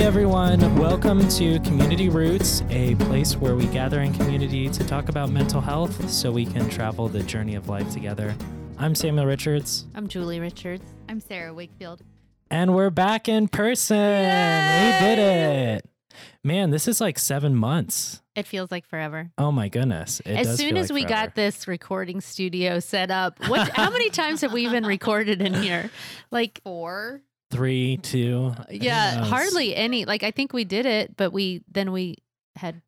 Hi, everyone. Welcome to Community Roots, a place where we gather in community to talk about mental health so we can travel the journey of life together. I'm Samuel Richards, I'm Julie Richards. I'm Sarah Wakefield. and we're back in person. We did it. Man, this is like seven months. It feels like forever. Oh my goodness. It as does soon feel as like we forever. got this recording studio set up, what how many times have we even recorded in here? Like Four. Three, two. yeah, hardly any. Like I think we did it, but we then we had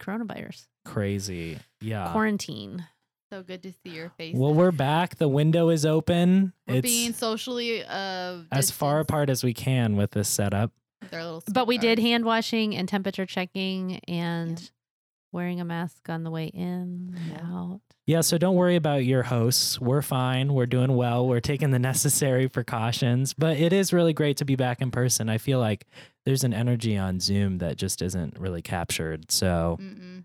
coronavirus. Crazy. Yeah. Quarantine. So good to see your face. Well, we're back. The window is open. We're it's being socially uh as far apart as we can with this setup. with our little But we did hand washing and temperature checking and wearing a mask on the way in and Yeah. out. Yeah, so don't worry about your hosts. We're fine. We're doing well. We're taking the necessary precautions, but it is really great to be back in person. I feel like there's an energy on Zoom that just isn't really captured. So, Mm-mm.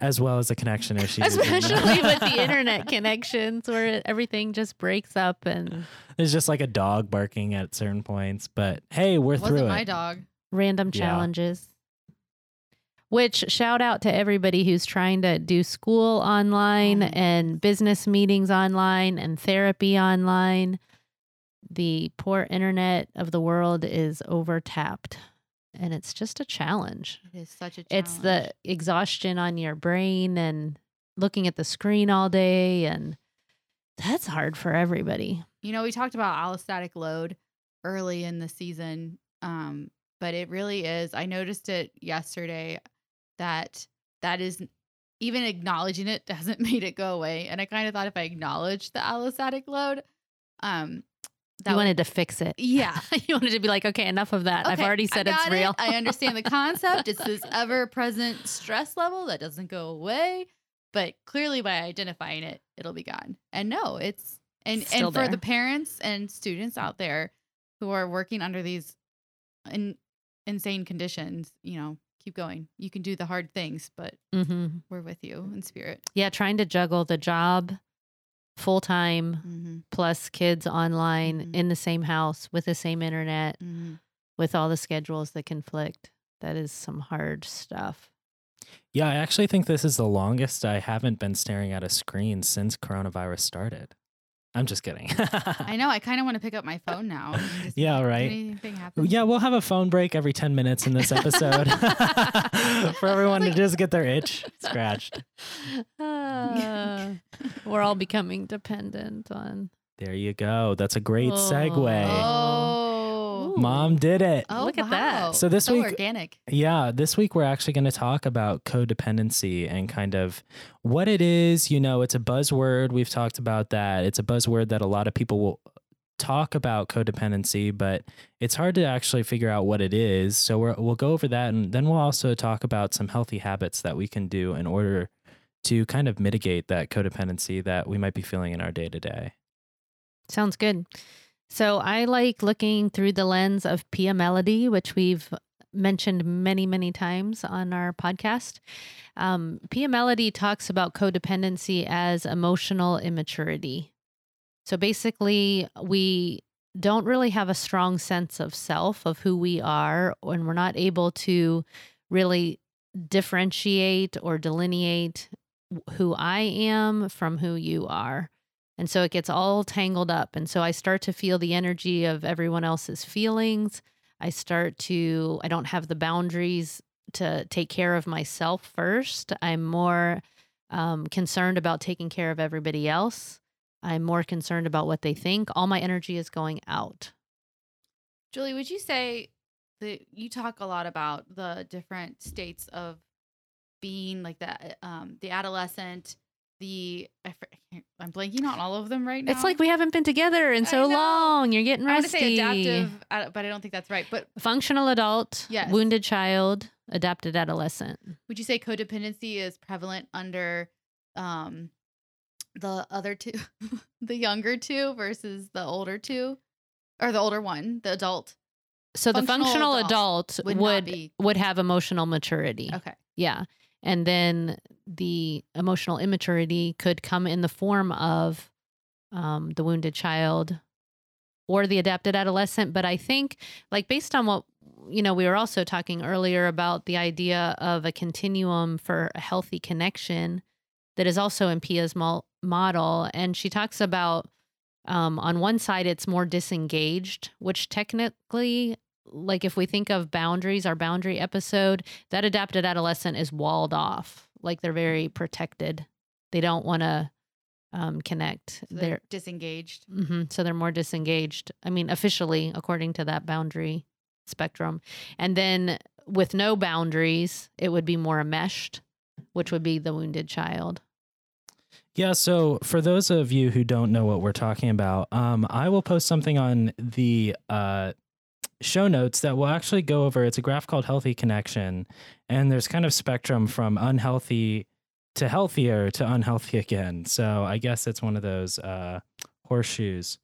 as well as the connection issues. Especially with the internet connections where everything just breaks up and There's just like a dog barking at certain points, but hey, we're It wasn't through my dog. random Yeah. challenges. Which shout out to everybody who's trying to do school online and business meetings online and therapy online. The poor internet of the world is overtapped and it's just a challenge. It is such a challenge. It's the exhaustion on your brain and looking at the screen all day and that's hard for everybody. You know, we talked about allostatic load early in the season, um, but it really is. I noticed it yesterday that that is even acknowledging it hasn't made it go away. And I kind of thought if I acknowledged the allostatic load, um, that you wanted to fix it. yeah, you wanted to be like, okay, enough of that. I've already said it's it. real. I understand the concept. It's this ever present stress level that doesn't go away. But clearly, by identifying it, it'll be gone. And no, it's and and for there. the parents and students out there who are working under these in, insane conditions, you know, keep going. You can do the hard things, but hmm we're with you in spirit. Yeah, trying to juggle the job full time Mm-hmm. plus kids online Mhm. in the same house with the same internet Mm-hmm. with all the schedules that conflict. That is some hard stuff. Yeah, I actually think this is the longest I haven't been staring at a screen since coronavirus started. I'm just kidding. I know. I kind of want to pick up my phone now. Yeah, did right. Anything happen? Yeah, we'll have a phone break every 10 minutes in this episode for everyone to just get their itch scratched. Uh, we're all becoming dependent on. There you go. That's a great segue. Oh. Mom oh. did it. Oh, Look at that. So this so week- organic. Yeah, this week we're actually going to talk about codependency and kind of what it is. You know, it's a buzzword. We've talked about that. It's a buzzword that a lot of people will talk about codependency, but it's hard to actually figure out what it is. So we're, we'll go over that. And then we'll also talk about some healthy habits that we can do in order to kind of mitigate that codependency that we might be feeling in our day to day. Sounds good. So I like looking through the lens of Pia Mellody, which we've mentioned many, many times on our podcast. Um, Pia Mellody talks about codependency as emotional immaturity. So basically, we don't really have a strong sense of self, of who we are, and we're not able to really differentiate or delineate who I am from who you are. And so it gets all tangled up. And so I start to feel the energy of everyone else's feelings. I start to, I don't have the boundaries to take care of myself first. I'm more um, concerned about taking care of everybody else. I'm more concerned about what they think. All my energy is going out. Julie, would you say that you talk a lot about the different states of being like the um the adolescent, the I fr- I can't- I'm blanking on all of them right now. It's like we haven't been together in so long. You're getting rusty. I say adaptive, but I don't think that's right. But Functional adult, Yes. wounded child, adapted adolescent. would you say codependency is prevalent under um the other two, the younger two versus the older two, or the older one, the adult? So the Functional functional adult adult would would would have emotional maturity. Okay. Yeah. And then the emotional immaturity could come in the form of um, the wounded child or the adapted adolescent. But I think, like, based on what you know, we were also talking earlier about the idea of a continuum for a healthy connection that is also in Pia's mo- model. And she talks about um, on one side, it's more disengaged, which technically, like if we think of boundaries, our boundary episode, that adapted adolescent is walled off. Like they're very protected. They don't want to um, connect. So they're they're disengaged. hmm So they're more disengaged. I mean, officially, according to that boundary spectrum. And then with no boundaries, it would be more enmeshed, which would be the wounded child. Yeah, so for those of you who don't know what we're talking about, um, I will post something on the uh, show notes that will actually go over. It's a graph called Healthy Connection, and there's kind of spectrum from unhealthy to healthier to unhealthy again. So I guess it's one of those uh, horseshoes.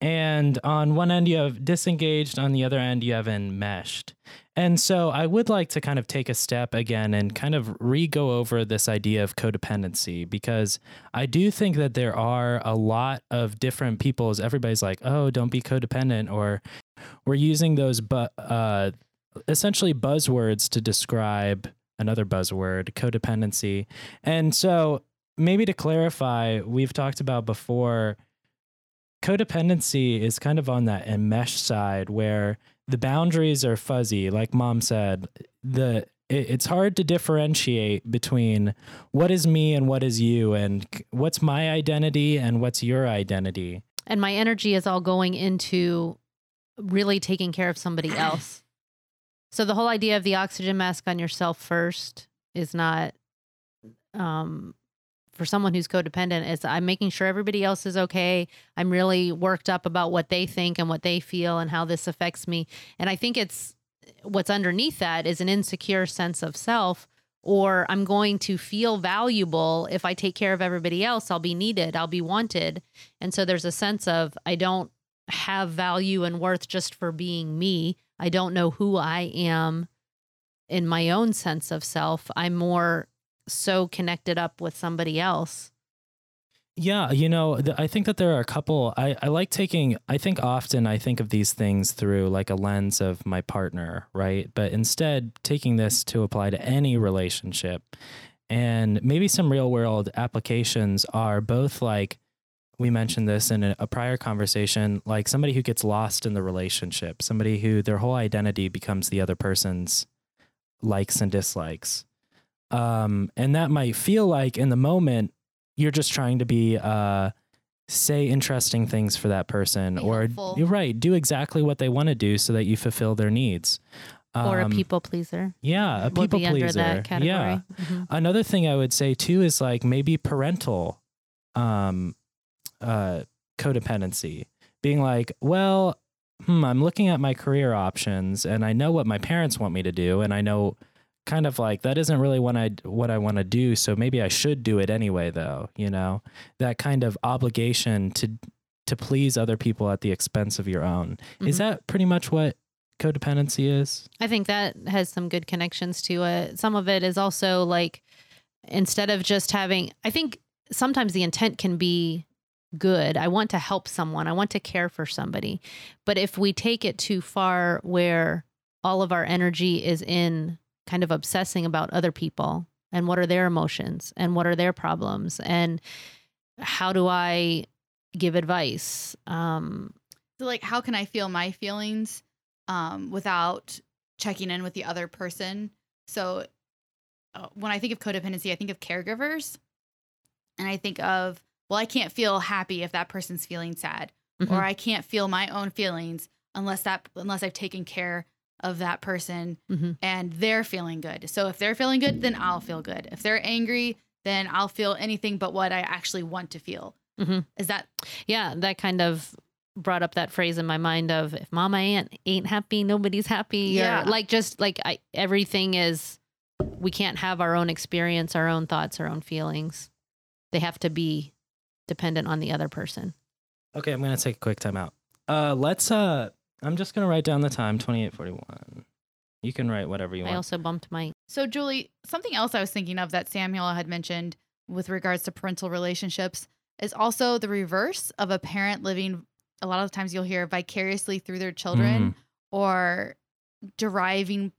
And on one end, you have disengaged, on the other end, you have enmeshed. And so I would like to kind of take a step again and kind of re go over this idea of codependency because I do think that there are a lot of different people, as everybody's like, oh, don't be codependent, or we're using those bu- uh, essentially buzzwords to describe another buzzword, codependency. And so maybe to clarify, we've talked about before codependency is kind of on that enmeshed side where the boundaries are fuzzy like mom said the it, it's hard to differentiate between what is me and what is you and what's my identity and what's your identity And my energy is all going into really taking care of somebody else. So the whole idea of the oxygen mask on yourself first is not um for someone who's codependent is I'm making sure everybody else is okay. I'm really worked up about what they think and what they feel and how this affects me. And I think it's what's underneath that is an insecure sense of self or I'm going to feel valuable if I take care of everybody else. I'll be needed, I'll be wanted. And so there's a sense of I don't have value and worth just for being me. I don't know who I am in my own sense of self. I'm more so connected up with somebody else. Yeah, you know, th- I think that there are a couple. I, I like taking, I think often I think of these things through like a lens of my partner, right? But instead, taking this to apply to any relationship. And maybe some real world applications are both like, we mentioned this in a, a prior conversation, like somebody who gets lost in the relationship, somebody who their whole identity becomes the other person's likes and dislikes. Um, and that might feel like in the moment, you're just trying to be uh say interesting things for that person Be or helpful. you're right do exactly what they want to do so that you fulfill their needs or a Um, people pleaser. yeah a would people be under pleaser that category. yeah Mhm. another thing i would say too is like maybe parental um uh codependency being like well hmm i'm looking at my career options and i know what my parents want me to do and i know kind of like that isn't really what i what i want to do so maybe i should do it anyway though you know that kind of obligation to to please other people at the expense of your own is Mhm. that pretty much what codependency is I think that has some good connections to it. Some of it is also like instead of just having, I think sometimes the intent can be good. I want to help someone, I want to care for somebody. But if we take it too far where all of our energy is in kind of obsessing about other people and what are their emotions and what are their problems and how do I give advice? Um, So like how can I feel my feelings um without checking in with the other person? So uh, when I think of codependency, I think of caregivers. And I think of well, I can't feel happy if that person's feeling sad mhm. or I can't feel my own feelings unless that unless I've taken care of that person Mhm. and they're feeling good. So if they're feeling good, then I'll feel good. If they're angry, then I'll feel anything but what I actually want to feel. Mhm. Is that yeah, that kind of brought up that phrase in my mind of if mama aunt ain't happy, nobody's happy. Yeah. Or like just like I, everything is we can't have our own experience, our own thoughts, our own feelings. They have to be dependent on the other person. Okay, I'm gonna take a quick time out. Uh, let's. Uh, I'm just gonna write down the time, 28:41. You can write whatever you want. I also bumped my So, Julie, something else I was thinking of that Samuel had mentioned with regards to parental relationships is also the reverse of a parent living. A lot of times you'll hear vicariously through their children mm. or deriving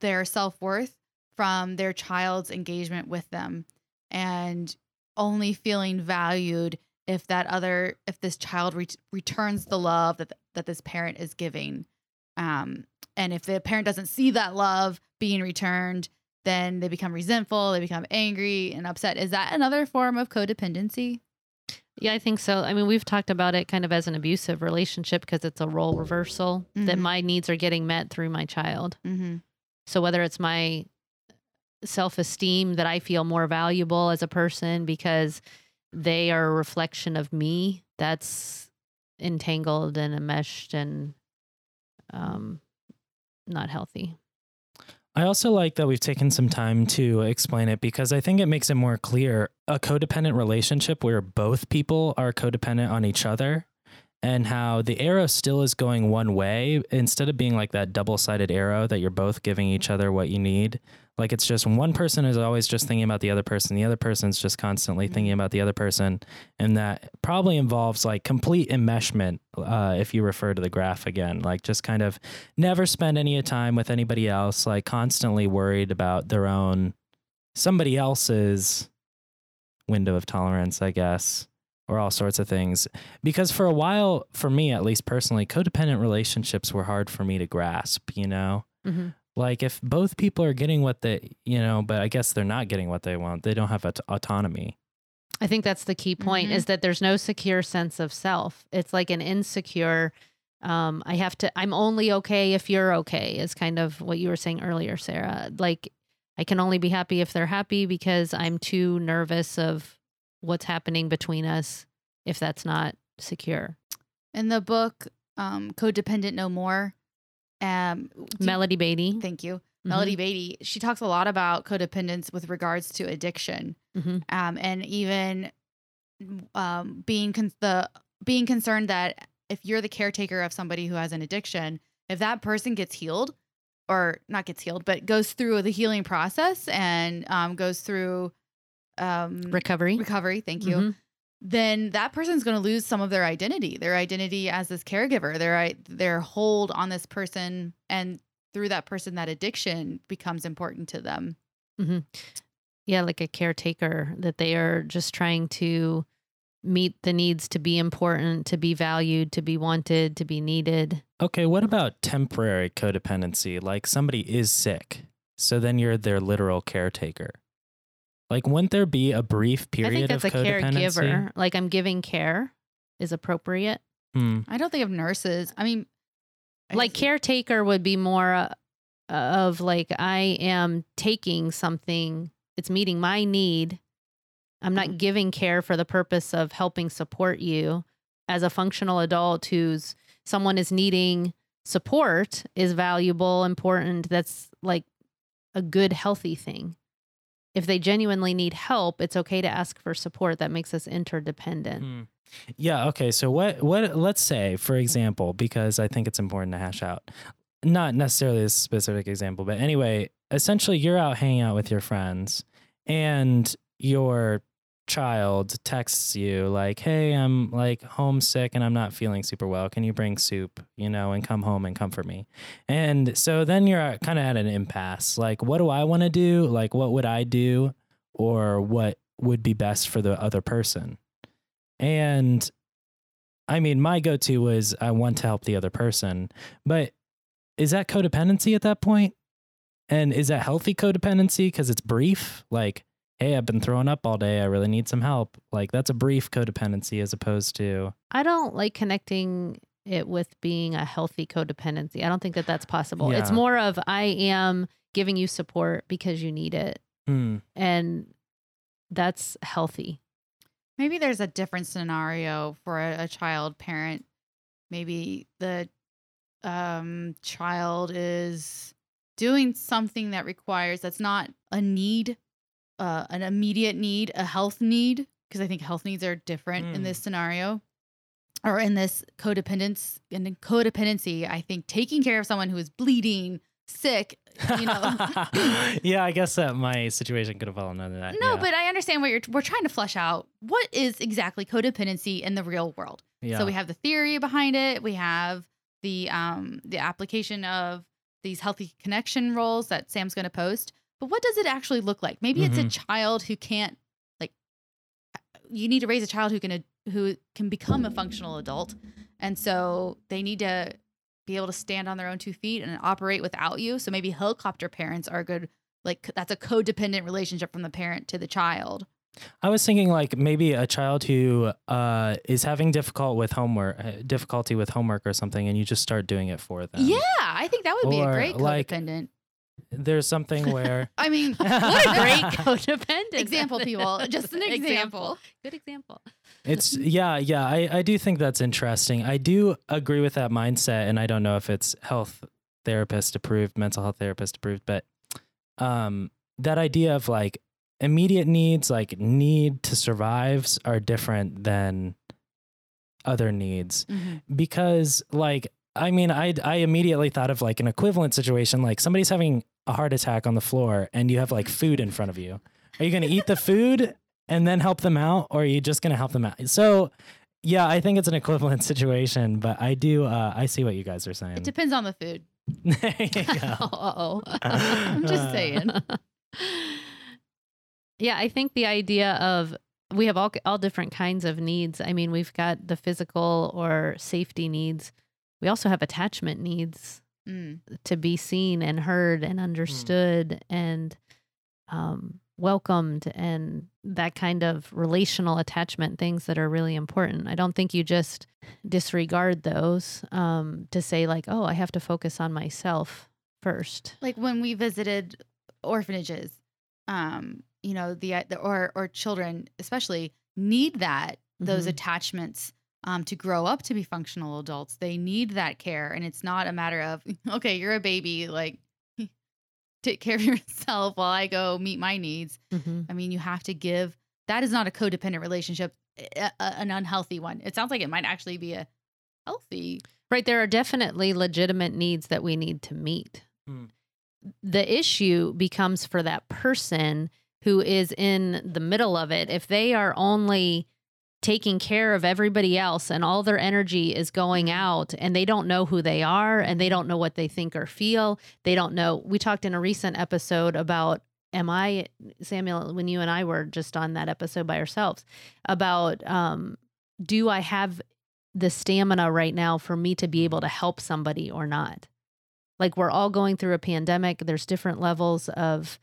their self-worth from their child's engagement with them and only feeling valued if that other if this child re- returns the love that that this parent is giving um and if the parent doesn't see that love being returned then they become resentful they become angry and upset is that another form of codependency Yeah, I think so. I mean, we've talked about it kind of as an abusive relationship because it's a role reversal that Mhm. my needs are getting met through my child. mm-hmm. So whether it's my self esteem that I feel more valuable as a person because they are a reflection of me, that's entangled and enmeshed and um, not healthy. I also like that we've taken some time to explain it because I think it makes it more clear a codependent relationship where both people are codependent on each other and how the arrow still is going one way instead of being like that double sided arrow that you're both giving each other what you need. Like it's just one person is always just thinking about the other person, the other person's just constantly thinking about the other person. And that probably involves like complete enmeshment, uh, if you refer to the graph again, like just kind of never spend any time with anybody else, like constantly worried about their own, somebody else's window of tolerance, I guess, or all sorts of things. Because for a while, for me at least personally, codependent relationships were hard for me to grasp, you know? hmm Like if both people are getting what they, you know, but I guess they're not getting what they want, they don't have aut- autonomy. I think that's the key point Mhm. is that there's no secure sense of self. It's like an insecure. Um, I have to. I'm only okay if you're okay. Is kind of what you were saying earlier, Sarah. Like I can only be happy if they're happy because I'm too nervous of what's happening between us if that's not secure. in the book um codependent no more um do you- Melody Beattie. thank you Mhm. melody beattie she talks a lot about codependence with regards to addiction Mhm. um and even um being con- the being concerned that if you're the caretaker of somebody who has an addiction if that person gets healed or not gets healed but goes through the healing process and um goes through um recovery. recovery thank you Mhm. Then that person's going to lose some of their identity, their identity as this caregiver, their their hold on this person, and through that person, that addiction becomes important to them. Mm-hmm. Yeah, like a caretaker that they are just trying to meet the needs to be important, to be valued, to be wanted, to be needed. Okay, what about temporary codependency? Like somebody is sick, so then you're their literal caretaker. Like, wouldn't there be a brief I think period that's of a codependency? caregiver. Like I'm giving care is appropriate. Hmm. I don't think of nurses. I mean, I Like guess- caretaker would be more uh, of like I am taking something, it's meeting my need. I'm not Mhm. giving care for the purpose of helping support you as a functional adult who's someone is needing support is valuable, important. That's like a good, healthy thing. If they genuinely need help, it's okay to ask for support. That makes us interdependent. Hmm. Yeah. Okay. So what? What? Let's say, for example, because I think it's important to hash out, not necessarily a specific example, but anyway, essentially, you're out hanging out with your friends, and your child texts you like, "Hey, I'm like homesick and I'm not feeling super well. Can you bring soup? You know, and come home and comfort me." And so then you're kind of at an impasse. Like, what do I want to do? Like, what would I do, or what would be best for the other person? And I mean, my go to was I want to help the other person. But is that codependency at that point? And is that healthy codependency because it's brief? Like, hey, I've been throwing up all day. I really need some help. Like, that's a brief codependency as opposed to, I don't like connecting it with being a healthy codependency. I don't think that that's possible. It's more of I am giving you support because you need it. hmm, And that's healthy. maybe there's a different scenario for a, a child parent. Maybe the um, child is doing something that requires that's not a need, uh, an immediate need, a health need, because I think health needs are different in Mm. this scenario. Or in this codependence and in codependency, I think taking care of someone who is bleeding, sick, you know. yeah, I guess that my situation could have fallen under that. No, yeah. but I understand what you're. We're trying to flesh out what is exactly codependency in the real world. yeah. So we have the theory behind it. We have the um the application of these healthy connection roles that Sam's going to post. But what does it actually look like? Maybe it's a Mhm. child who can't like you need to raise a child who can who can become a functional adult. And so they need to be able to stand on their own two feet and operate without you. So maybe helicopter parents are good like that's a codependent relationship from the parent to the child. I was thinking like maybe a child who uh, is having difficult with homework, uh, difficulty with homework or something, and you just start doing it for them. yeah, I think that would be a Or, great like, codependent. There's something where I mean, What a great codependent example, people. Just an example. Good example. it's yeah, yeah. I I do think that's interesting. I do agree with that mindset, and I don't know if it's health therapist approved, mental health therapist approved, but um, that idea of like immediate needs, like need to survive, are different than other needs. because like I mean I I immediately thought of like an equivalent situation like somebody's having a heart attack on the floor and you have like food in front of you. Are you going to eat the food and then help them out or are you just going to help them out? So yeah, I think it's an equivalent situation, but I do uh I see what you guys are saying. It depends on the food. there you go. Uh-oh. I'm just saying. yeah, I think the idea of we have all all different kinds of needs. I mean, we've got the physical or safety needs. We also have attachment needs Mm. to be seen and heard and understood and um, welcomed and that kind of relational attachment things that are really important. I don't think you just disregard those um, to say like, oh, I have to focus on myself first. Like when we visited orphanages, um, you know, the, the or or children especially need that those Mhm. attachments um, to grow up to be functional adults. They need that care, and it's not a matter of okay, you're a baby, like take care of yourself while I go meet my needs. Mhm. I mean, you have to give. That is not a codependent relationship, a, a- an unhealthy one. It sounds like it might actually be a healthy. Right. There are definitely legitimate needs that we need to meet. Hmm. The issue becomes for that person who is in the middle of it. If they are only taking care of everybody else and all their energy is going out and they don't know who they are and they don't know what they think or feel, they don't know. We talked in a recent episode about. Am I Samuel? When you and I were just on that episode by ourselves, about um, do I have the stamina right now for me to be able to help somebody or not. Like we're all going through a pandemic. There's different levels of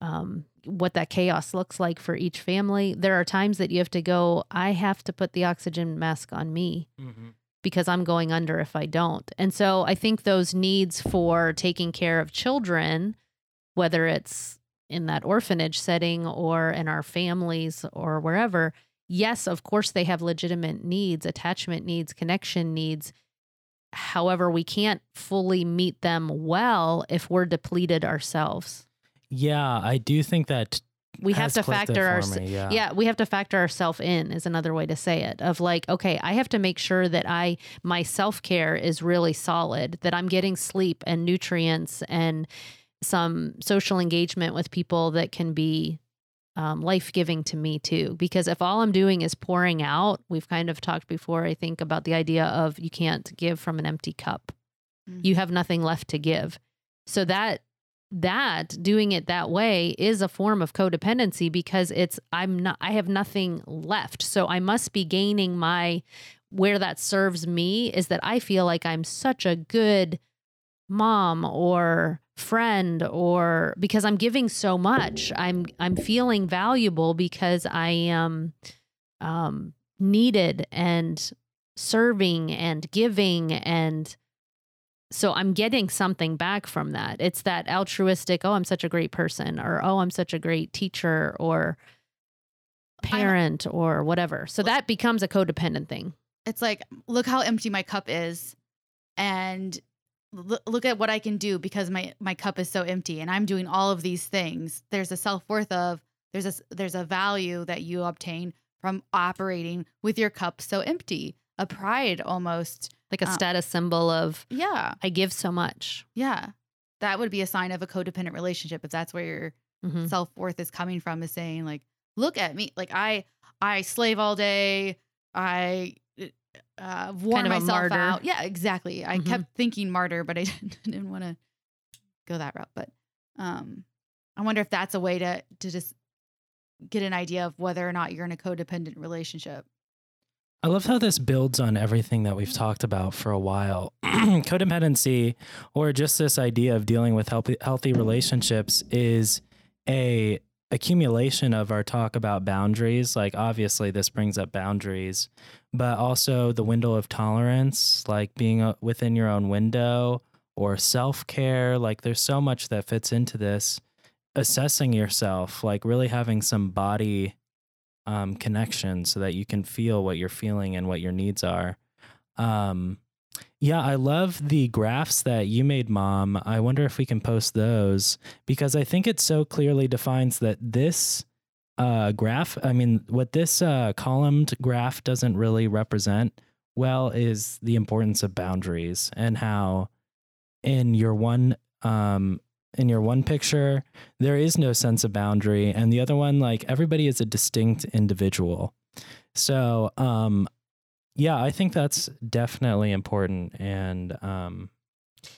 um, what that chaos looks like for each family. There are times that you have to go, I have to put the oxygen mask on me Mhm. because I'm going under if I don't. And so I think those needs for taking care of children, whether it's in that orphanage setting or in our families or wherever, yes, of course, they have legitimate needs, attachment needs, connection needs. However, we can't fully meet them well if we're depleted ourselves. Yeah, I do think that We have to factor our me, yeah. yeah, we have to factor ourselves in is another way to say it. Of like, okay, I have to make sure that I my self-care is really solid, that I'm getting sleep and nutrients and some social engagement with people that can be um, life-giving to me too. Because if all I'm doing is pouring out, we've kind of talked before, I think, about the idea of you can't give from an empty cup. Mhm. You have nothing left to give. So that that doing it that way is a form of codependency because it's I'm not I have nothing left. So I must be gaining my where that serves me is that I feel like I'm such a good mom or friend or because I'm giving so much. I'm I'm feeling valuable because I am um needed and serving and giving and so I'm getting something back from that. It's that altruistic, oh, I'm such a great person, or oh, I'm such a great teacher or parent or whatever. So that becomes a codependent thing. It's like, look how empty my cup is, and l- look at what I can do because my my cup is so empty, and I'm doing all of these things. There's a self worth of there's a there's a value that you obtain from operating with your cup so empty, a pride almost. Like a Uh, status symbol of Yeah, I give so much. yeah, that would be a sign of a codependent relationship if that's where your Mhm. self worth is coming from. Is saying like, look at me, like I I slave all day, I uh, worn Kind of myself out. Yeah, exactly. I Mhm. kept thinking martyr, but I didn't, want to go that route. But um, I wonder if that's a way to to just get an idea of whether or not you're in a codependent relationship. I love how this builds on everything that we've talked about for a while. Codependency, or just this idea of dealing with healthy, healthy relationships, is a accumulation of our talk about boundaries. Like, obviously, this brings up boundaries, but also the window of tolerance, like being uh, within your own window, or self care. Like, there's so much that fits into this. Assessing yourself, like really having some body um, connection so that you can feel what you're feeling and what your needs are. Um, yeah, I love the graphs that you made, Mom. I wonder if we can post those because I think it so clearly defines that this uh, graph, I mean, what this uh, columned graph doesn't really represent well is the importance of boundaries and how in your one um, in your one picture, there is no sense of boundary. And the other one, like everybody is a distinct individual. So, um, yeah, I think that's definitely important. And, um,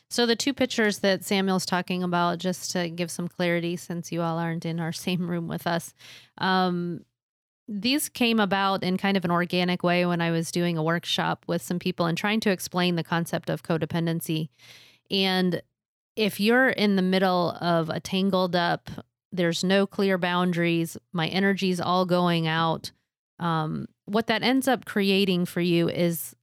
so the two pictures that Samuel's talking about, just to give some clarity, since you all aren't in our same room with us, um, these came about in kind of an organic way when I was doing a workshop with some people and trying to explain the concept of codependency. And if you're in the middle of a tangled up, there's no clear boundaries, my energy's all going out, um, what that ends up creating for you is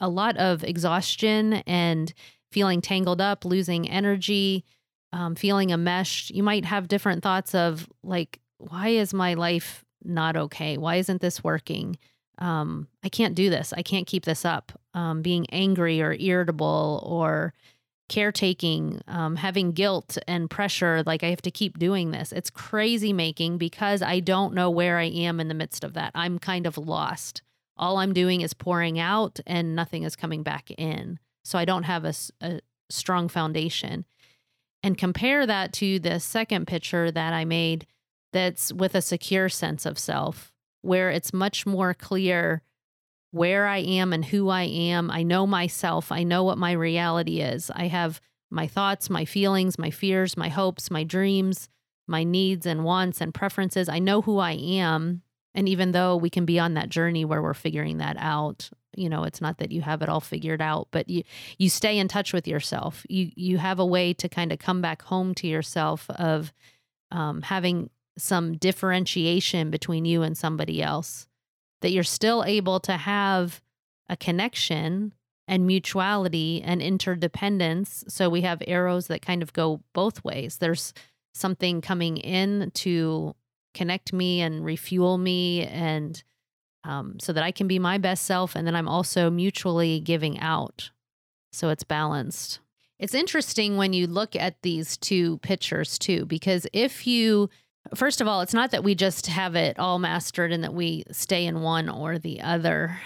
a lot of exhaustion and feeling tangled up, losing energy, um, feeling enmeshed. You might have different thoughts of, like, why is my life not okay? Why isn't this working? Um, I can't do this. I can't keep this up. Um, being angry or irritable or caretaking, um, having guilt and pressure, like I have to keep doing this. It's crazy making because I don't know where I am in the midst of that. I'm kind of lost. All I'm doing is pouring out and nothing is coming back in. So I don't have a, a strong foundation. And compare that to the second picture that I made that's with a secure sense of self, where it's much more clear where I am and who I am. I know myself. I know what my reality is. I have my thoughts, my feelings, my fears, my hopes, my dreams, my needs and wants and preferences. I know who I am. And even though we can be on that journey where we're figuring that out, you know, it's not that you have it all figured out, but you you stay in touch with yourself. You you have a way to kind of come back home to yourself of um, having some differentiation between you and somebody else that you're still able to have a connection and mutuality and interdependence. So we have arrows that kind of go both ways. There's something coming in to connect me and refuel me and um, so that I can be my best self. And then I'm also mutually giving out. So it's balanced. It's interesting when you look at these two pictures too, because if you First of all, it's not that we just have it all mastered and that we stay in one or the other,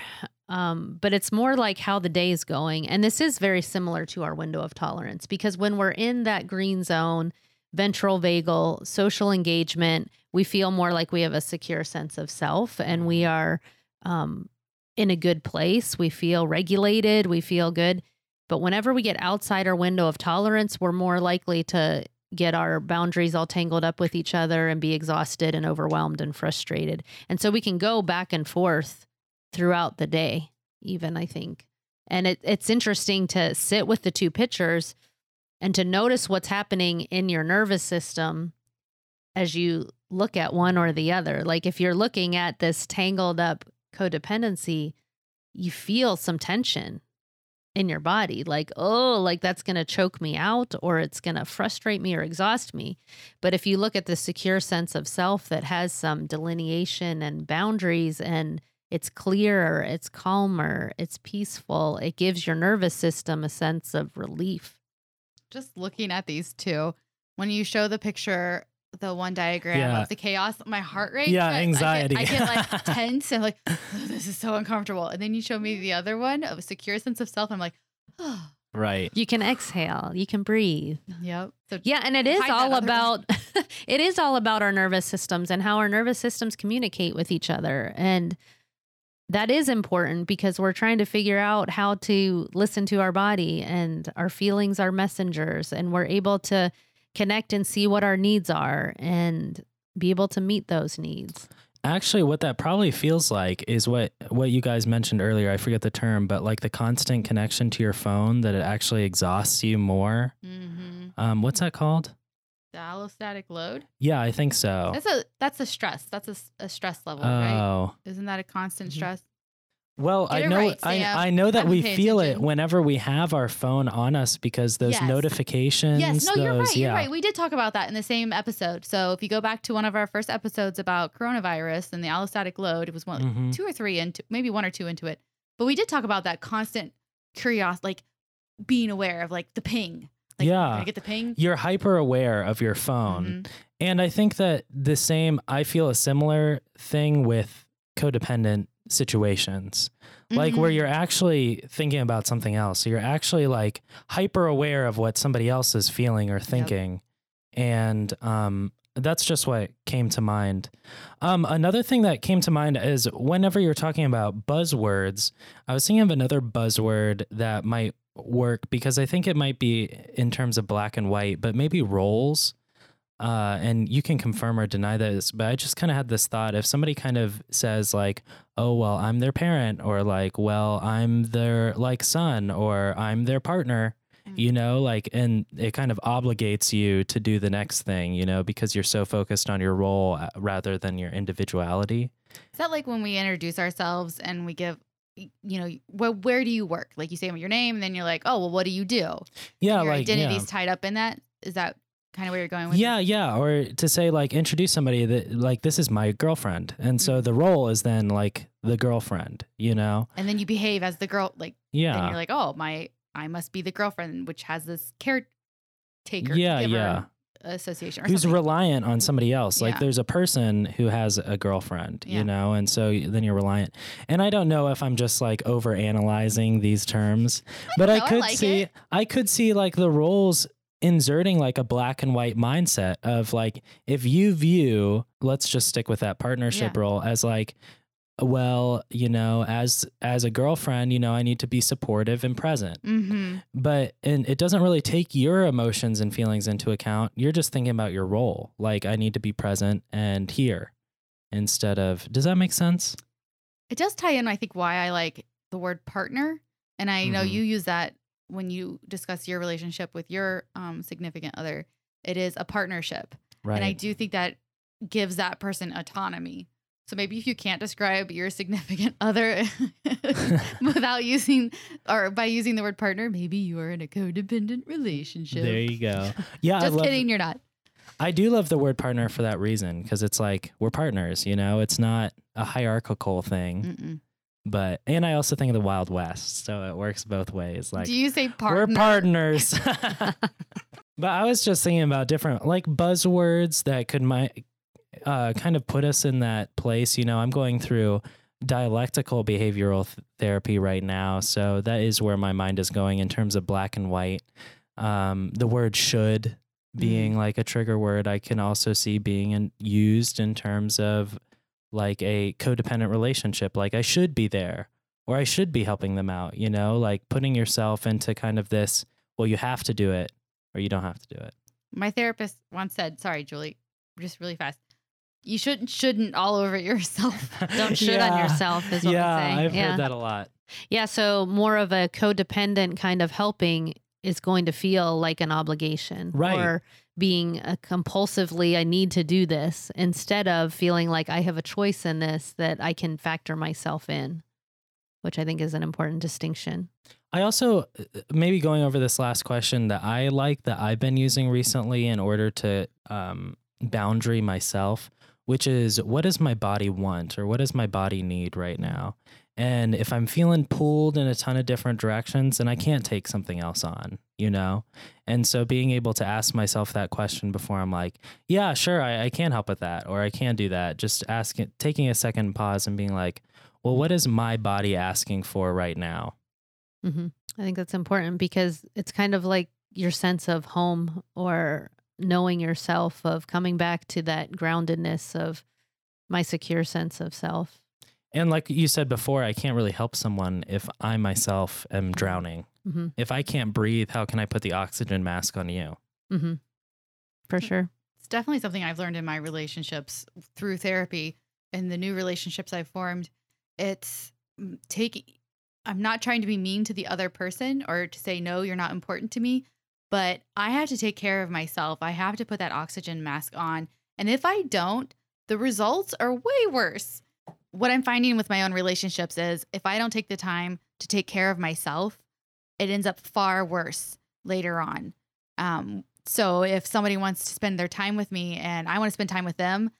um, but it's more like how the day is going. And this is very similar to our window of tolerance because when we're in that green zone, ventral vagal, social engagement, we feel more like we have a secure sense of self and we are um, in a good place. We feel regulated, we feel good. But whenever we get outside our window of tolerance, we're more likely to get our boundaries all tangled up with each other and be exhausted and overwhelmed and frustrated. And so we can go back and forth throughout the day, even I think. And it, it's interesting to sit with the two pictures and to notice what's happening in your nervous system as you look at one or the other. Like if you're looking at this tangled up codependency, you feel some tension in your body like oh like that's going to choke me out or it's going to frustrate me or exhaust me. But if you look at the secure sense of self that has some delineation and boundaries and it's clearer it's calmer it's peaceful it gives your nervous system a sense of relief. Just looking at these two when you show the picture the one diagram Yeah. of the chaos, my heart rate. Yeah, I get- anxiety. I get, like tense and like, "Oh, this is so uncomfortable. And then you show me the other one of a secure sense of self. I'm like, oh, right. you can exhale you can breathe yep. So Yeah, and it is all about it is all about our nervous systems and how our nervous systems communicate with each other. And that is important because we're trying to figure out how to listen to our body and our feelings are messengers and we're able to connect and see what our needs are and be able to meet those needs. Actually, what that probably feels like is what what you guys mentioned earlier. I forget the term, but like the constant connection to your phone that it actually exhausts you more. Mm-hmm. Um, what's that called? The allostatic load. Yeah, I think so. That's a that's a stress. That's a stress level, right? Oh, Isn't that a constant Mhm. stress? Well, Get I know. right, I I know that we feel it whenever we have our phone on us because those Yes. notifications. Yes, no, you're right. yeah. You're right. We did talk about that in the same episode. So if you go back to one of our first episodes about coronavirus and the allostatic load, it was one, Mhm. two or three into, maybe one or two into it. But we did talk about that constant curiosity, like being aware of like the ping. Like, Yeah. I get the ping? You're hyper aware of your phone. Mhm. And I think that the same, I feel a similar thing with codependent situations, like where Mhm. you're actually thinking about something else. so You're actually like hyper aware of what somebody else is feeling or thinking. And um, that's just what came to mind. Um, another thing that came to mind is whenever you're talking about buzzwords, I was thinking of another buzzword that might work because I think it might be in terms of black and white, but maybe roles. Uh, and you can confirm or deny this, but I just kind of had this thought if somebody kind of says, like, oh, well, I'm their parent, or like, well, I'm their like son, or I'm their partner, Mm. you know, like, and it kind of obligates you to do the next thing, you know, because you're so focused on your role uh, rather than your individuality. Is that like when we introduce ourselves and we give, you know, where, where do you work? Like you say your name and then you're like, oh, well, what do you do? Yeah, your like, identity's yeah. tied up in that. Is that kind of where you're going with Yeah, yeah. Or to say like introduce somebody that like this is my girlfriend. And so Mhm. the role is then like the girlfriend, you know? And then you behave as the girl, like, Yeah. you're like, oh, my, I must be the girlfriend, which has this caretaker Yeah, yeah. association Who's something. reliant on somebody else. Like Yeah. there's a person who has a girlfriend, Yeah. you know? And so then you're reliant. And I don't know if I'm just like over analyzing these terms, but I I could like see it. I could see like the roles inserting like a black and white mindset of like if you view let's just stick with that partnership Yeah. role as like well you know as as a girlfriend you know i need to be supportive and present Mm-hmm. but and it doesn't really take your emotions and feelings into account you're just thinking about your role like i need to be present and here instead of does that make sense It does tie in, I think, why I like the word partner. And I know Mhm. you use that when you discuss your relationship with your um, significant other. It is a partnership. right And I do think that gives that person autonomy. So maybe if you can't describe your significant other without using or by using the word partner, maybe you are in a codependent relationship. there you go yeah Just love, kidding, you're not. I do love the word partner for that reason because it's like we're partners, you know, it's not a hierarchical thing. Mm-mm. But and I also think of the Wild West, so it works both ways. Like Do you say partner? we're partners. but I was just thinking about different like buzzwords that could my uh, kind of put us in that place. You know, I'm going through dialectical behavioral th- therapy right now, so that is where my mind is going in terms of black and white. Um, the word should being like a trigger word, I can also see being in, used in terms of like a codependent relationship. Like I should be there or I should be helping them out, you know, like putting yourself into kind of this, well, you have to do it or you don't have to do it. My therapist once said, sorry, Julie, just really fast. You shouldn't shouldn't all over yourself. Don't shit on yourself is what yeah, I'm saying. I've yeah. heard that a lot. Yeah, so more of a codependent kind of helping is going to feel like an obligation Right. or being a compulsively I need to do this instead of feeling like I have a choice in this that I can factor myself in, which I think is an important distinction. I also uh, maybe going over this last question that I like that I've been using recently in order to um, boundary myself, which is what does my body want or what does my body need right now? And if I'm feeling pulled in a ton of different directions, then I can't take something else on, you know? And so being able to ask myself that question before I'm like, yeah, sure, I, I can help with that or I can do that. Just asking, taking a second pause and being like, well, what is my body asking for right now? Mm-hmm. I think that's important because it's kind of like your sense of home or knowing yourself, of coming back to that groundedness of my secure sense of self. And like you said before, I can't really help someone if I myself am drowning. Mm-hmm. If I can't breathe, how can I put the oxygen mask on you? Mm-hmm. For sure. It's definitely something I've learned in my relationships through therapy and the new relationships I've formed. It's mm, taking, I'm not trying to be mean to the other person or to say, no, you're not important to me, but I have to take care of myself. I have to put that oxygen mask on. And if I don't, the results are way worse. What I'm finding with my own relationships is if I don't take the time to take care of myself, it ends up far worse later on. Um, so if somebody wants to spend their time with me and I want to spend time with them,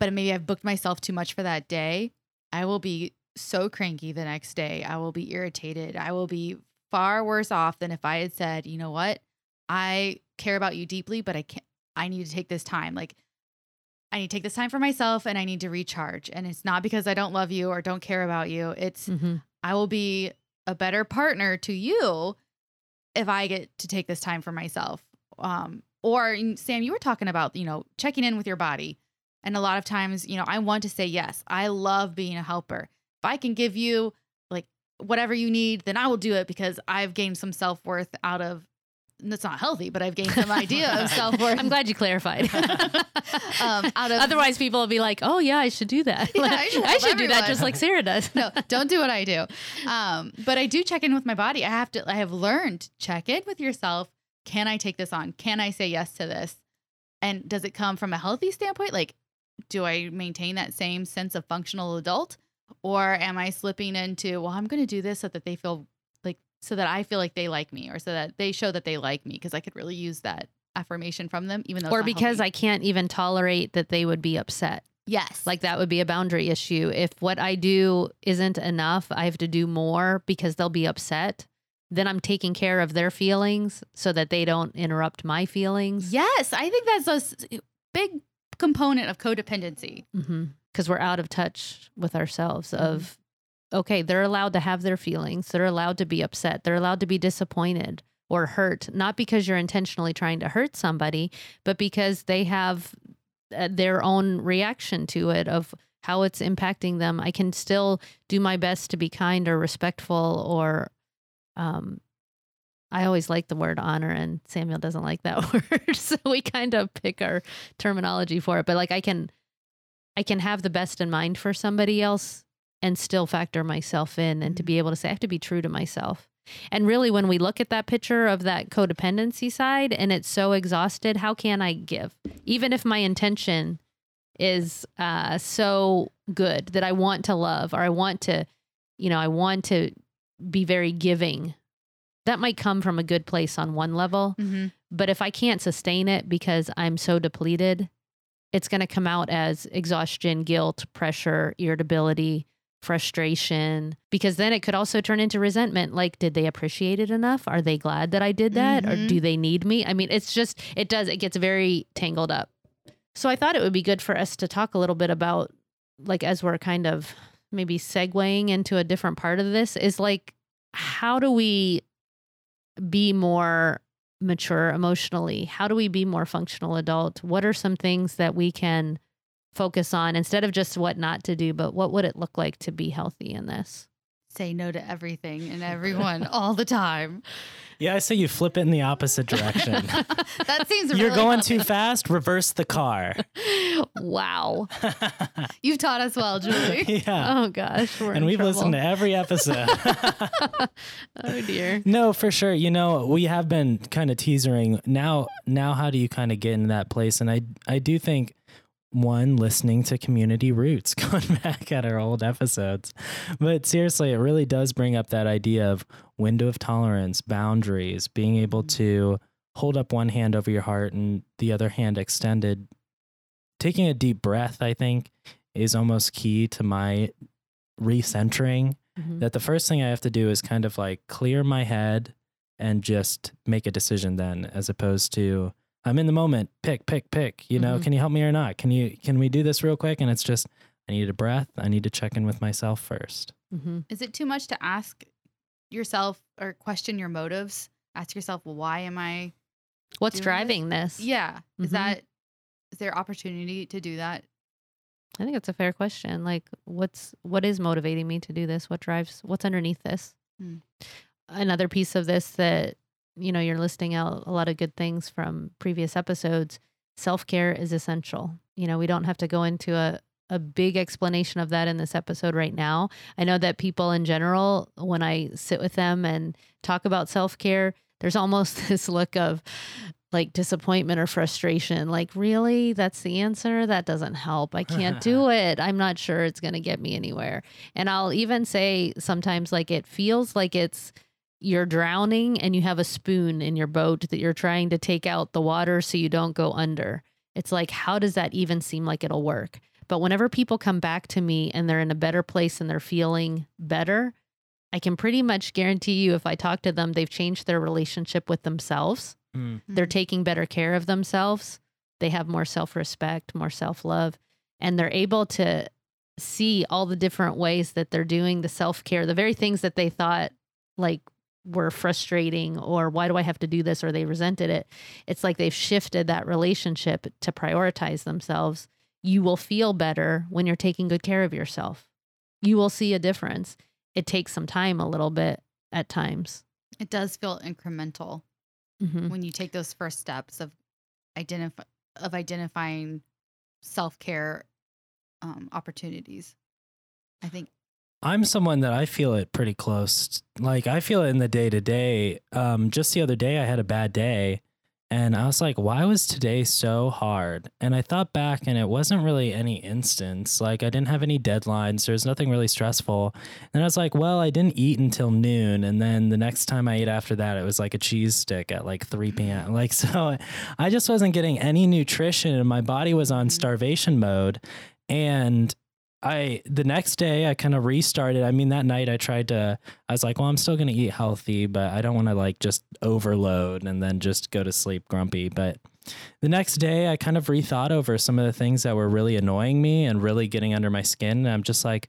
but maybe I've booked myself too much for that day, I will be so cranky the next day. I will be irritated. I will be far worse off than if I had said, you know what? I care about you deeply, but I can't, I need to take this time. Like, I need to take this time for myself and I need to recharge. And it's not because I don't love you or don't care about you. It's, Mm-hmm. I will be a better partner to you if I get to take this time for myself. Um, or Sam, you were talking about, you know, checking in with your body. And a lot of times, you know, I want to say yes. I love being a helper. If I can give you like whatever you need, then I will do it because I've gained some self worth out of. That's not healthy, but I've gained some idea of self worth. I'm glad you clarified. Um, out of Otherwise, people will be like, "Oh yeah, I should do that. Yeah, Like, I should help do that just like Sarah does." no, don't do what I do. Um, but I do check in with my body. I have to. I have learned check in with yourself. Can I take this on? Can I say yes to this? And does it come from a healthy standpoint? Like, do I maintain that same sense of functional adult, or am I slipping into well, I'm going to do this so that they feel so that I feel like they like me, or so that they show that they like me because I could really use that affirmation from them, even though or because I can't even tolerate that they would be upset. yes, Like that would be a boundary issue. If what I do isn't enough, I have to do more because they'll be upset. Then I'm taking care of their feelings so that they don't interrupt my feelings. yes, I think that's a big component of codependency. Mm-hmm. Because we're out of touch with ourselves. Mm-hmm. Of okay, they're allowed to have their feelings. They're allowed to be upset. They're allowed to be disappointed or hurt. Not because you're intentionally trying to hurt somebody, but because they have uh, their own reaction to it of how it's impacting them. I can still do my best to be kind or respectful or um I always like the word honor and Samuel doesn't like that word. so we kind of pick our terminology for it, but like I can I can have the best in mind for somebody else and still factor myself in and to be able to say I have to be true to myself. And really when we look at that picture of that codependency side and it's so exhausted, how can I give? Even if my intention is uh so good that I want to love or I want to you know, I want to be very giving. That might come from a good place on one level, Mm-hmm. but if I can't sustain it because I'm so depleted, it's going to come out as exhaustion, guilt, pressure, irritability, frustration, because then it could also turn into resentment. Like, did they appreciate it enough? Are they glad that I did that? Or Mhm. do they need me? I mean, it's just, it does, it gets very tangled up. So I thought it would be good for us to talk a little bit about, like, as we're kind of maybe segueing into a different part of this, is like, how do we be more mature emotionally? How do we be more functional adult? What are some things that we can focus on instead of just what not to do, but what would it look like to be healthy in this? Say no to everything and everyone all the time. Yeah, I say you flip it in the opposite direction. That seems You're really going healthy. too fast, reverse the car. wow. You've taught us well, Julie. yeah. Oh gosh. We're and in we've listened to every episode. oh dear. no, for sure. You know, we have been kind of teasering. Now now how do you kind of get in that place? And I I do think one listening to community roots going back at our old episodes. But seriously it really does bring up that idea of window of tolerance boundaries being able to hold up one hand over your heart and the other hand extended. Taking a deep breath i think is almost key to my recentering Mhm. that the first thing I have to do is kind of like clear my head and just make a decision then as opposed to I'm in the moment, pick, pick, pick, you know, Mhm. can you help me or not? Can you can we do this real quick? And it's just I need a breath. I need to check in with myself first. Mhm. Is it too much to ask yourself or question your motives? Ask yourself, well, why am I? What's Doing this? driving this? Yeah. Is Mhm. that, is there opportunity to do that? I think it's a fair question. Like, what's what is motivating me to do this? What drives? What's underneath this? Hmm. Another piece of this that you know you're listing out a lot of good things from previous episodes. Self care is essential. You know, we don't have to go into a a big explanation of that in this episode right now. I know that people in general, when I sit with them and talk about self care, there's almost this look of like disappointment or frustration. Like, really? That's the answer? That doesn't help. I can't do it. I'm not sure it's going to get me anywhere. And I'll even say sometimes, like, it feels like it's you're drowning and you have a spoon in your boat that you're trying to take out the water so you don't go under. It's like, how does that even seem like it'll work? But whenever people come back to me and they're in a better place and they're feeling better, I can pretty much guarantee you if I talk to them, they've changed their relationship with themselves. Mm. They're taking better care of themselves. They have more self respect, more self love, and they're able to see all the different ways that they're doing the self care, the very things that they thought like were frustrating or why do I have to do this or they resented it. It's like they've shifted that relationship to prioritize themselves. You will feel better when you're taking good care of yourself. You will see a difference. It takes some time, a little bit at times. It does feel incremental Mhm. when you take those first steps of identify of identifying self care um, opportunities. I think I'm someone that I feel it pretty close. Like I feel it in the day to day. Um, just the other day, I had a bad day, and I was like, "Why was today so hard?" And I thought back, and it wasn't really any instance. Like I didn't have any deadlines. There was nothing really stressful. And I was like, "Well, I didn't eat until noon, and then the next time I ate after that, it was like a cheese stick at like 3 p.m. Like so, I just wasn't getting any nutrition, and my body was on Mhm. starvation mode, and I the next day I kind of restarted. I mean that night I tried to I was like, well, I'm still going to eat healthy, but I don't want to like just overload and then just go to sleep grumpy. But the next day I kind of rethought over some of the things that were really annoying me and really getting under my skin and I'm just like,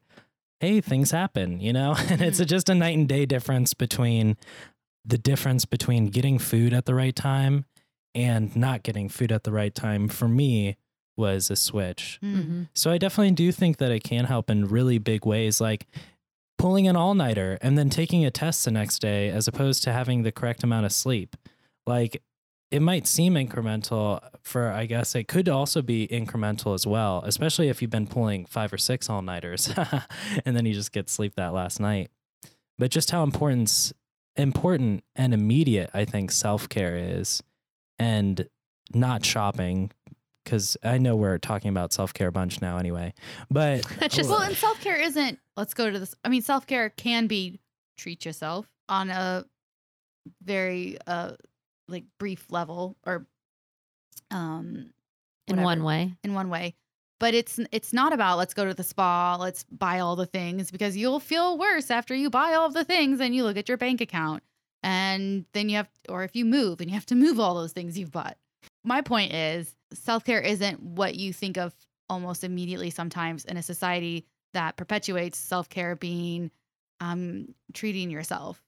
hey, things happen, you know? And it's a, just a night and day difference between the difference between getting food at the right time and not getting food at the right time for me was a switch. mm, Mhm. So I definitely do think that it can help in really big ways, like pulling an all nighter and then taking a test the next day as opposed to having the correct amount of sleep. Like it might seem incremental for, I guess it could also be incremental as well, especially if you've been pulling five or six all nighters and then you just get sleep that last night. But just how important, important and immediate I think self care is and not shopping because I know we're talking about self care a bunch now anyway. But That's just- well, and self care isn't. Let's go to this. I mean, self care can be treat yourself on a very uh like brief level or um in whatever, one way. in one way but it's it's not about let's go to the spa let's buy all the things because you'll feel worse after you buy all the things and you look at your bank account and then you have or if you move and you have to move all those things you've bought my point is self-care isn't what you think of almost immediately sometimes in a society that perpetuates self-care being um, treating yourself.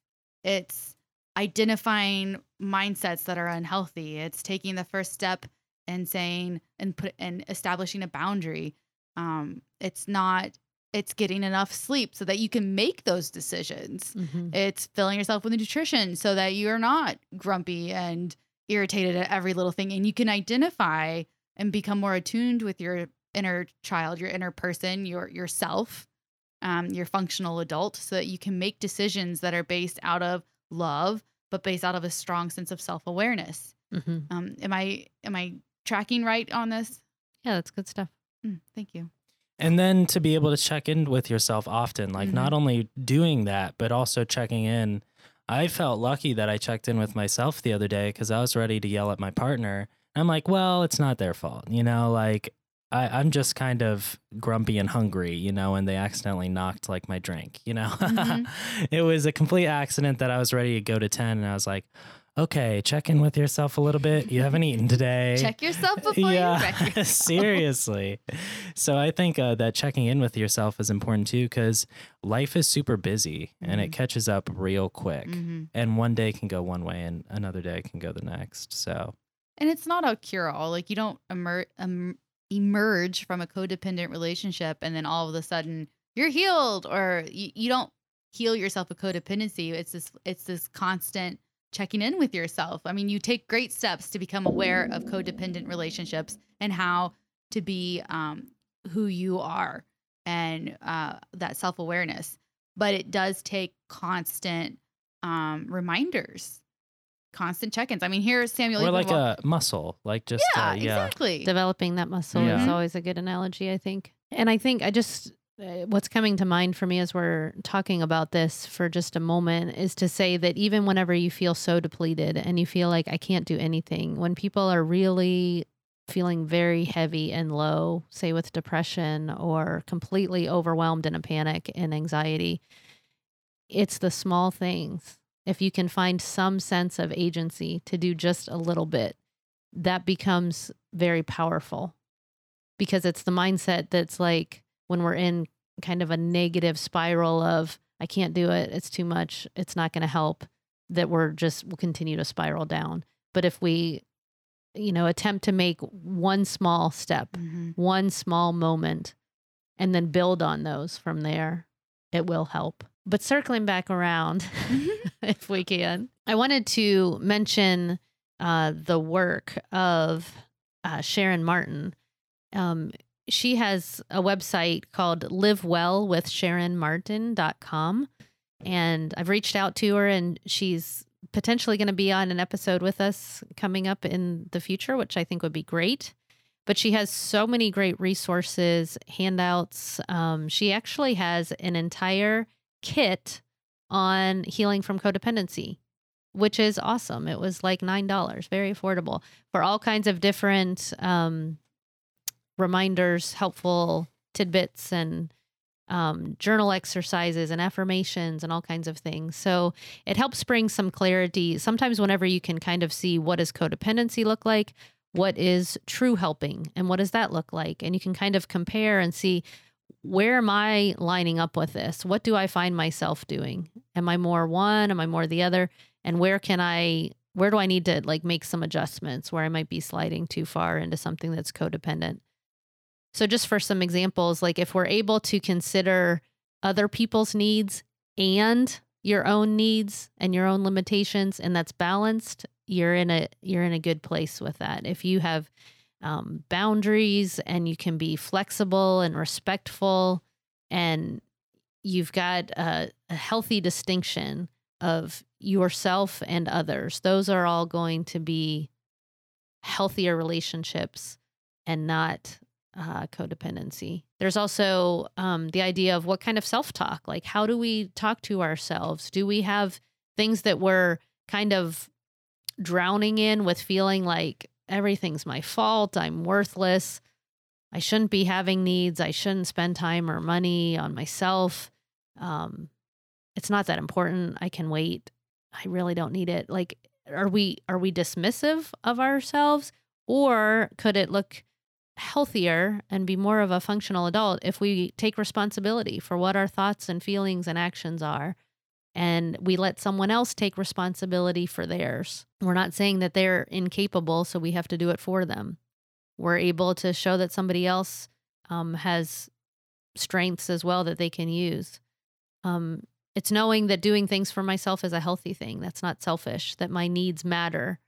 It's identifying mindsets that are unhealthy. It's taking the first step and saying and put and establishing a boundary. Um it's not it's getting enough sleep so that you can make those decisions. Mhm. it's filling yourself with nutrition so that you're not grumpy and irritated at every little thing and you can identify and become more attuned with your inner child your inner person your yourself um, your functional adult so that you can make decisions that are based out of love but based out of a strong sense of self-awareness Mhm. um, am i am i tracking right on this Yeah, that's good stuff. Mm, thank you and then to be able to check in with yourself often, like not Mhm. only doing that, but also checking in. I felt lucky that I checked in with myself the other day because I was ready to yell at my partner. I'm like, well, it's not their fault, you know, like I, I'm just kind of grumpy and hungry, you know, and they accidentally knocked like my drink, you know. Mhm. it was a complete accident that I was ready to go to 10 and I was like, okay, check in with yourself a little bit. You haven't eaten today. check yourself before you wreck yourself. seriously. So I think uh, that checking in with yourself is important too because life is super busy and it Mhm. catches up real quick. Mhm. And one day can go one way and another day can go the next. So and it's not a cure all like you don't emer- um, emerge from a codependent relationship and then all of a sudden you're healed or you, you don't heal yourself of codependency it's this it's this constant checking in with yourself. I mean you take great steps to become aware of codependent relationships and how to be um, who you are and uh, that self-awareness. But it does take constant um, reminders constant check-ins. I mean here's samuel or like wa- a muscle, like just yeah uh, yeah. exactly. Developing that muscle is always a good analogy i think. And i think i just Uh, what's coming to mind for me as we're talking about this for just a moment is to say that even whenever you feel so depleted and you feel like i can't do anything when people are really feeling very heavy and low say with depression or completely overwhelmed in a panic and anxiety it's the small things. If you can find some sense of agency to do just a little bit that becomes very powerful because it's the mindset that's like when we're in kind of a negative spiral of I can't do it, it's too much, it's not going to help that we're just will continue to spiral down. But if we you know attempt to make one small step, Mhm. one small moment and then build on those from there, it will help. But circling back around if we can. I wanted to mention uh, the work of uh, Sharon Martin. Um, she has a website called livewellwithsharonmartin.com. And I've reached out to her, and she's potentially going to be on an episode with us coming up in the future, which I think would be great. But she has so many great resources, handouts. Um, she actually has an entire kit on healing from codependency, which is awesome. It was like $9, very affordable for all kinds of different um, reminders, helpful tidbits, and um, journal exercises and affirmations and all kinds of things. So it helps bring some clarity. Sometimes, whenever you can kind of see what does codependency look like, what is true helping, and what does that look like, and you can kind of compare and see where am I lining up with this? What do I find myself doing? Am I more one? Am I more the other? And where can I, where do I need to like make some adjustments where I might be sliding too far into something that's codependent? So, just for some examples, like if we're able to consider other people's needs and your own needs and your own limitations, and that's balanced, you're in a you're in a good place with that. If you have um, boundaries and you can be flexible and respectful and you've got a, a healthy distinction of yourself and others those are all going to be healthier relationships and not uh, codependency there's also um, the idea of what kind of self-talk like how do we talk to ourselves do we have things that we're kind of drowning in with feeling like everything's my fault. I'm worthless. I shouldn't be having needs. I shouldn't spend time or money on myself. Um, it's not that important. I can wait. I really don't need it. Like, are we are we dismissive of ourselves, or could it look healthier and be more of a functional adult if we take responsibility for what our thoughts and feelings and actions are? and we let someone else take responsibility for theirs. We're not saying that they're incapable, so we have to do it for them. We're able to show that somebody else um, has strengths as well that they can use. Um, it's knowing that doing things for myself is a healthy thing. That's not selfish, that my needs matter.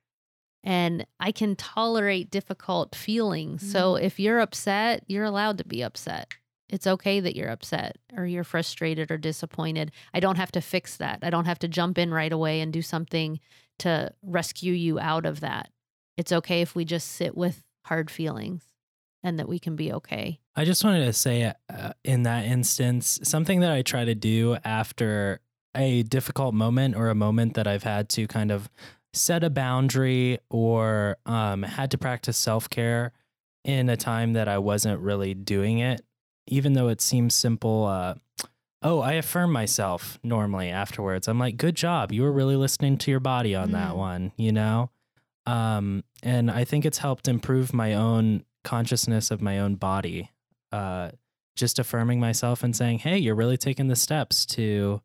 And I can tolerate difficult feelings. So if you're upset, you're allowed to be upset. It's okay that you're upset or you're frustrated or disappointed. I don't have to fix that. I don't have to jump in right away and do something to rescue you out of that. It's okay if we just sit with hard feelings and that we can be okay. I just wanted to say uh, in that instance, something that I try to do after a difficult moment or a moment that I've had to kind of set a boundary or um, had to practice self care in a time that I wasn't really doing it, even though it seems simple. Uh, oh, I affirm myself normally afterwards. I'm like, good job. You were really listening to your body on that Mm. one, you know? Um, and I think it's helped improve my own consciousness of my own body. Uh, just affirming myself and saying, hey, you're really taking the steps to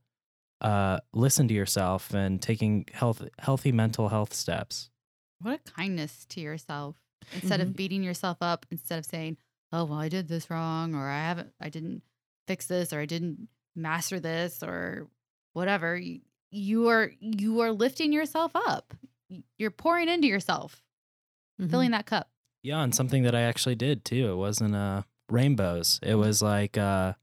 uh, listen to yourself and taking health, healthy mental health steps. What a kindness to yourself. instead Mhm. of beating yourself up, instead of saying, "Oh, well, I did this wrong," or "I haven't, I didn't fix this," or "I didn't master this," or whatever. You, you are you are lifting yourself up. You're pouring into yourself, Mhm. filling that cup. Yeah, and something that I actually did too. It wasn't uh rainbows. It was like uh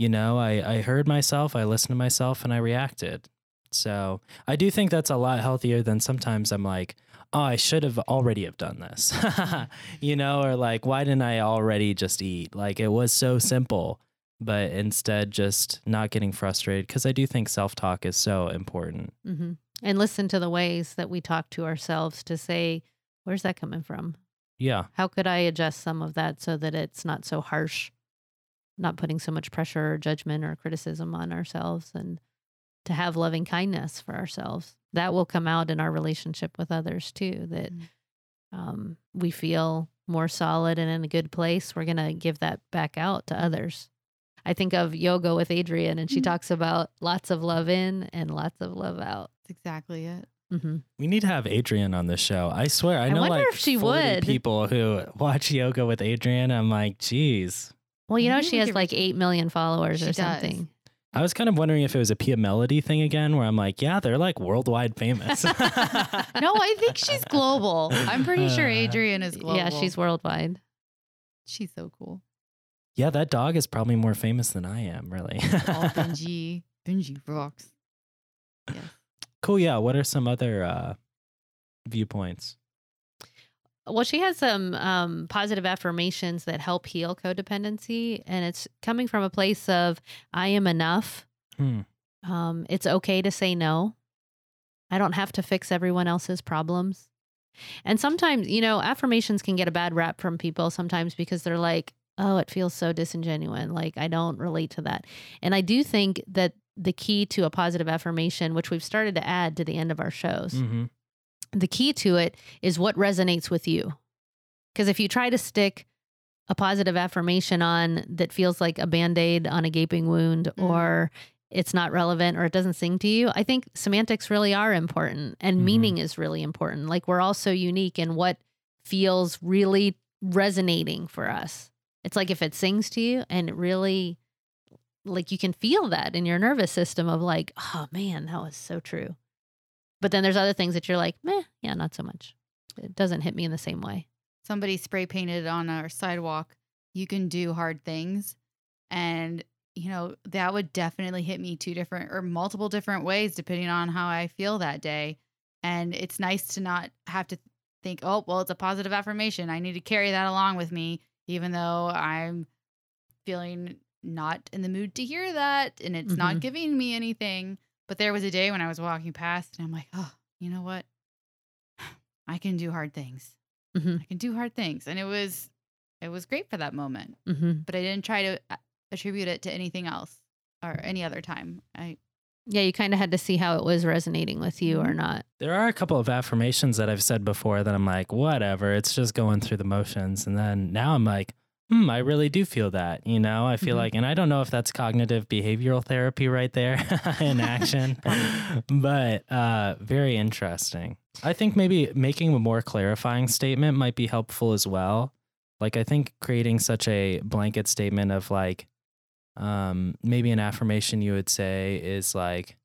you know, I I heard myself, I listened to myself and I reacted. So, I do think that's a lot healthier than sometimes I'm like, "Oh, I should have already have done this." you know, or like, "Why didn't I already just eat?" Like it was so simple, but instead just not getting frustrated because I do think self-talk is so important. Mhm. And listen to the ways that we talk to ourselves to say, where's that coming from? Yeah. How could I adjust some of that so that it's not so harsh, not putting so much pressure or judgment or criticism on ourselves, and to have loving kindness for ourselves? That will come out in our relationship with others too. That Mm. um, we feel more solid and in a good place. We're going to give that back out to others. I think of yoga with Adriene, and she Mm. talks about lots of love in and lots of love out. That's exactly it. hmm We need to have Adriene on the show. I swear, I I know wonder like if she 40 would. people who watch yoga with Adriene. I'm like, geez. Well, you know, she has like 8 million followers She or does. something. I was kind of wondering if it was a Pia Mellody thing again, where I'm like, yeah, they're like worldwide famous. No, I think she's global. I'm pretty sure Uh, Adriene is global. Yeah, she's worldwide. she's so cool. yeah, that dog is probably more famous than I am, really. All Benji, Benji rocks. Yes. cool. Yeah. What are some other uh, viewpoints? Well, she has some um, positive affirmations that help heal codependency. And it's coming from a place of, I am enough. Hmm. Um, it's okay to say no. I don't have to fix everyone else's problems. And sometimes, you know, affirmations can get a bad rap from people sometimes because they're like, oh, it feels so disingenuous. Like, I don't relate to that. And I do think that the key to a positive affirmation, which we've started to add to the end of our shows, hmm the key to it is what resonates with you. Because if you try to stick a positive affirmation on that feels like a band aid on a gaping wound Mm. or it's not relevant or it doesn't sing to you, I think semantics really are important and Mhm. meaning is really important. Like we're all so unique in what feels really resonating for us. It's like if it sings to you and it really, like you can feel that in your nervous system of like, oh man, that was so true. But then there's other things that you're like, meh, yeah, not so much. It doesn't hit me in the same way. Somebody spray painted on our sidewalk. You can do hard things, and you know that would definitely hit me two different or multiple different ways depending on how I feel that day. And it's nice to not have to think, oh, well, it's a positive affirmation. I need to carry that along with me, even though I'm feeling not in the mood to hear that and it's not Mhm. giving me anything. But there was a day when I was walking past and I'm like, oh, you know what? I can do hard things. Mhm. I can do hard things. And it was it was great for that moment. hmm But I didn't try to uh, attribute it to anything else or any other time. I Yeah, you kind of had to see how it was resonating with you or Mhm. not. There are a couple of affirmations that I've said before that I'm like, whatever, it's just going through the motions. And then now I'm like, hmm, I really do feel that. You know, I feel Mhm. like, and I don't know if that's cognitive behavioral therapy right there in action, but uh, very interesting. I think maybe making a more clarifying statement might be helpful as well. Like, I think creating such a blanket statement of like, um, maybe an affirmation you would say is like,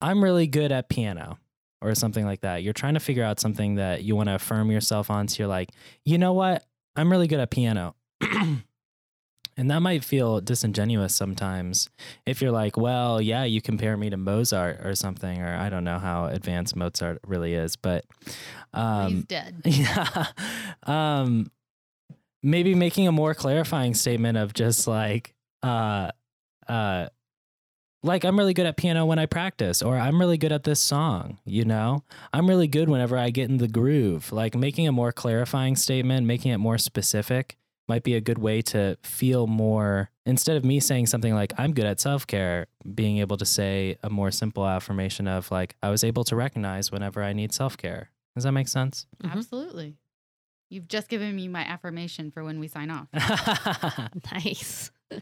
I'm really good at piano or something like that. You're trying to figure out something that you want to affirm yourself on. So you're like, you know what? I'm really good at piano. and that might feel disingenuous sometimes if you're like, well, yeah, you compare me to Mozart or something, or I don't know how advanced Mozart really is, but he's um, dead. yeah. Um maybe making a more clarifying statement of just like uh uh like I'm really good at piano when I practice or I'm really good at this song, you know? I'm really good whenever I get in the groove. Like making a more clarifying statement, making it more specific might be a good way to feel more instead of me saying something like I'm good at self-care, being able to say a more simple affirmation of like I was able to recognize whenever I need self-care. Does that make sense? Mhm. Absolutely. You've just given me my affirmation for when we sign off. Nice.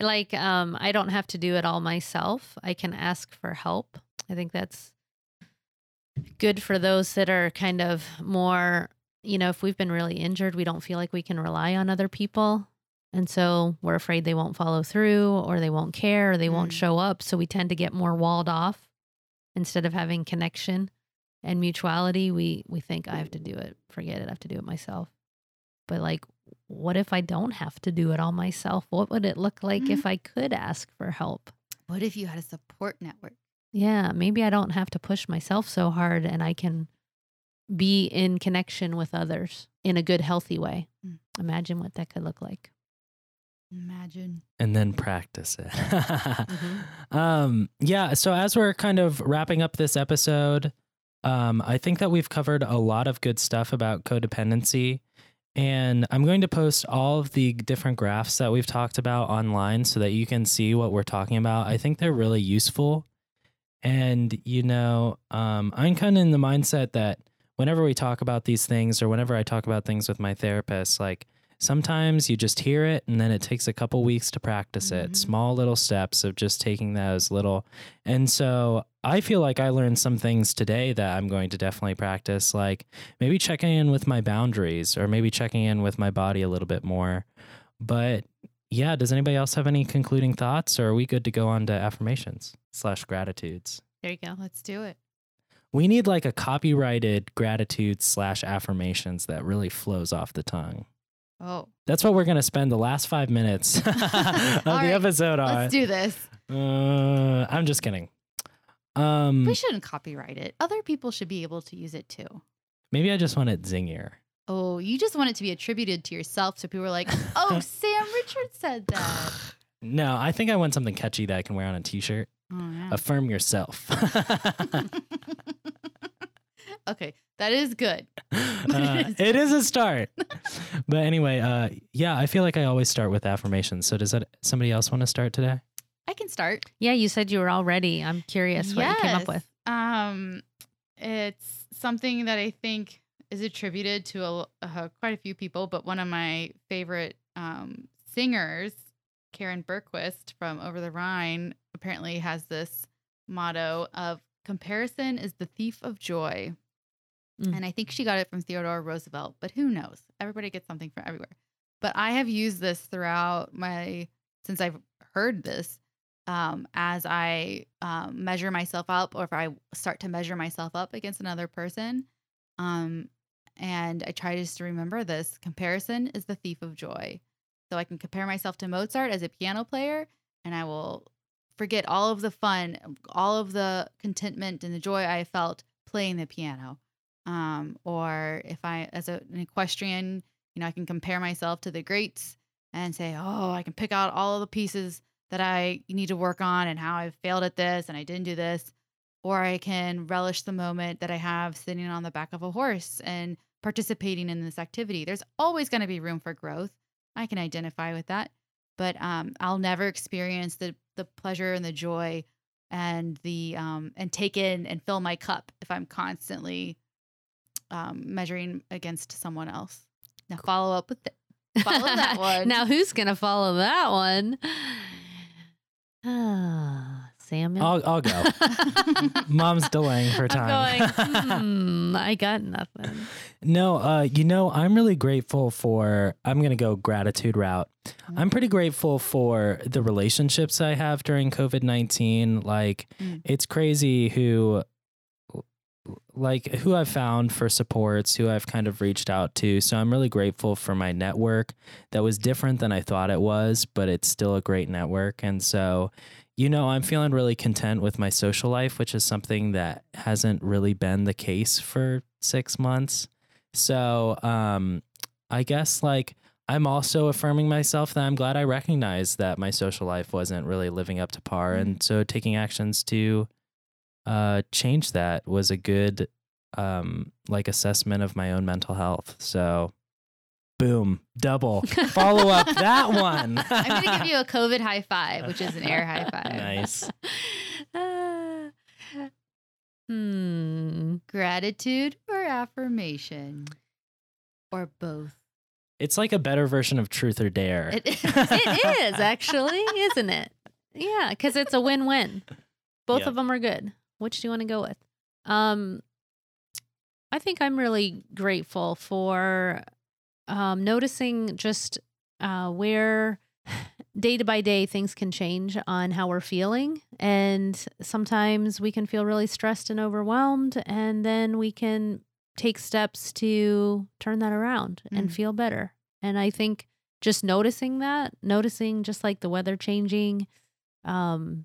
Like um I don't have to do it all myself. I can ask for help. I think that's good for those that are kind of more you know, if we've been really injured, we don't feel like we can rely on other people. And so we're afraid they won't follow through or they won't care or they won't Mm. show up. So we tend to get more walled off instead of having connection and mutuality. We we think I have to do it. Forget it. I have to do it myself. But like what if I don't have to do it all myself? What would it look like Mhm. if I could ask for help? What if you had a support network? Yeah, maybe I don't have to push myself so hard and I can be in connection with others in a good, healthy way. Mm. Imagine what that could look like. Imagine. and then practice it. Mm-hmm. um, yeah. So as we're kind of wrapping up this episode, um, I think that we've covered a lot of good stuff about codependency. And I'm going to post all of the different graphs that we've talked about online so that you can see what we're talking about. I think they're really useful. And, you know, um, I'm kind of in the mindset that whenever we talk about these things or whenever I talk about things with my therapist, like sometimes you just hear it and then it takes a couple weeks to practice it. Mhm. Small little steps of just taking those little. And so I feel like I learned some things today that I'm going to definitely practice, like maybe checking in with my boundaries or maybe checking in with my body a little bit more. But yeah, does anybody else have any concluding thoughts or are we good to go on to affirmations slash gratitudes? There you go. Let's do it. We need like a copyrighted gratitude slash affirmations that really flows off the tongue. Oh, That's what we're going to spend the last five minutes of the right, episode on. let's do this. uh, I'm just kidding. Um, We shouldn't copyright it. Other people should be able to use it too. maybe I just want it zingier. Oh, you just want it to be attributed to yourself so people are like, oh, Sam Richard said that. No, I think I want something catchy that I can wear on a t-shirt. Oh, no. Affirm yourself. okay, that is good. Uh, it is a start. but anyway, uh, yeah, I feel like I always start with affirmations. So does that somebody else want to start today? I can start. Yeah, you said you were all ready. I'm curious what you came up with. Um, it's something that I think is attributed to a, uh, quite a few people, but one of my favorite um, singers, Karin Bergquist from Over the Rhine, apparently has this motto of comparison is the thief of joy. Mm. And I think she got it from Theodore Roosevelt, but who knows? Everybody gets something from everywhere. But I have used this throughout my, since I've heard this, um, as I um, measure myself up, or if I start to measure myself up against another person. Um, and I try just to remember this comparison is the thief of joy. So I can compare myself to Mozart as a piano player, and I will forget all of the fun, all of the contentment and the joy I felt playing the piano. Um, or if I, as a, an equestrian, you know, I can compare myself to the greats and say, oh, I can pick out all of the pieces that I need to work on and how I failed at this and I didn't do this. Or I can relish the moment that I have sitting on the back of a horse and participating in this activity. There's always going to be room for growth. I can identify with that, but um, I'll never experience the the pleasure and the joy and the um, and take in and fill my cup if I'm constantly um, measuring against someone else. Now follow up with the, follow that one. now, who's going to follow that one? Ah, Samuel. I'll, I'll go. Mom's delaying her time. I'm going, hmm, I got nothing. No, uh, you know, I'm really grateful for. I'm going to go gratitude route. I'm pretty grateful for the relationships I have during COVID 19. Like, Mm. it's crazy who, like, who I've found for supports, who I've kind of reached out to. So I'm really grateful for my network that was different than I thought it was, but it's still a great network. And so, you know, I'm feeling really content with my social life, which is something that hasn't really been the case for six months. So, um, I guess like I'm also affirming myself that I'm glad I recognized that my social life wasn't really living up to par. And so taking actions to uh, change that was a good um, like assessment of my own mental health. So boom, double. Follow up that one. I'm going to give you a COVID high five, which is an air high five. Nice. Ah. hmm. Gratitude or affirmation? Or both? It's like a better version of truth or dare. It, It is actually, isn't it? Yeah, because it's a win-win. Both Yep. of them are good. Which do you want to go with? Um, I think I'm really grateful for um, noticing just uh, where day to by day things can change on how we're feeling. And sometimes we can feel really stressed and overwhelmed. And then we can take steps to turn that around and Mm. feel better. And I think just noticing that, noticing just like the weather changing, um,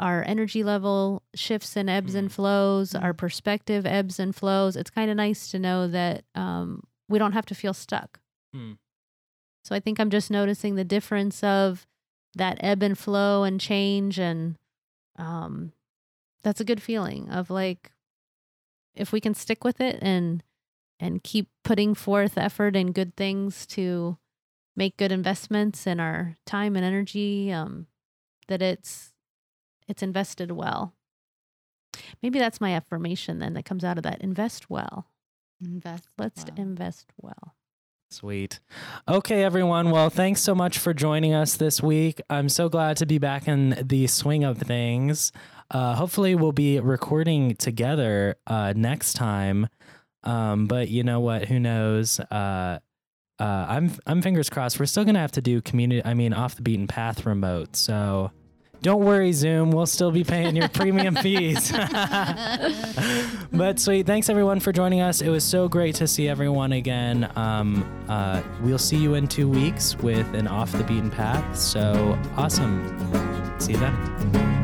our energy level shifts and ebbs and Mhm. flows, our Mhm. perspective ebbs and flows. It's kind of nice to know that um, we don't have to feel stuck. Hmm. So I think I'm just noticing the difference of that ebb and flow and change and um that's a good feeling of like if we can stick with it and and keep putting forth effort and good things to make good investments in our time and energy um that it's it's invested well. Maybe that's my affirmation then that comes out of that invest well. Invest. Let's well. invest well. Sweet. Okay, everyone. Well, thanks so much for joining us this week. I'm so glad to be back in the swing of things. Uh, hopefully, we'll be recording together uh, next time. Um, but you know what? Who knows? Uh, uh, I'm I'm fingers crossed. We're still gonna have to do community. I mean, off the beaten path remote. So don't worry, Zoom. We'll still be paying your premium fees. but sweet. Thanks everyone for joining us. It was so great to see everyone again. Um, uh, we'll see you in two weeks with an off the beaten path. So awesome. See you then.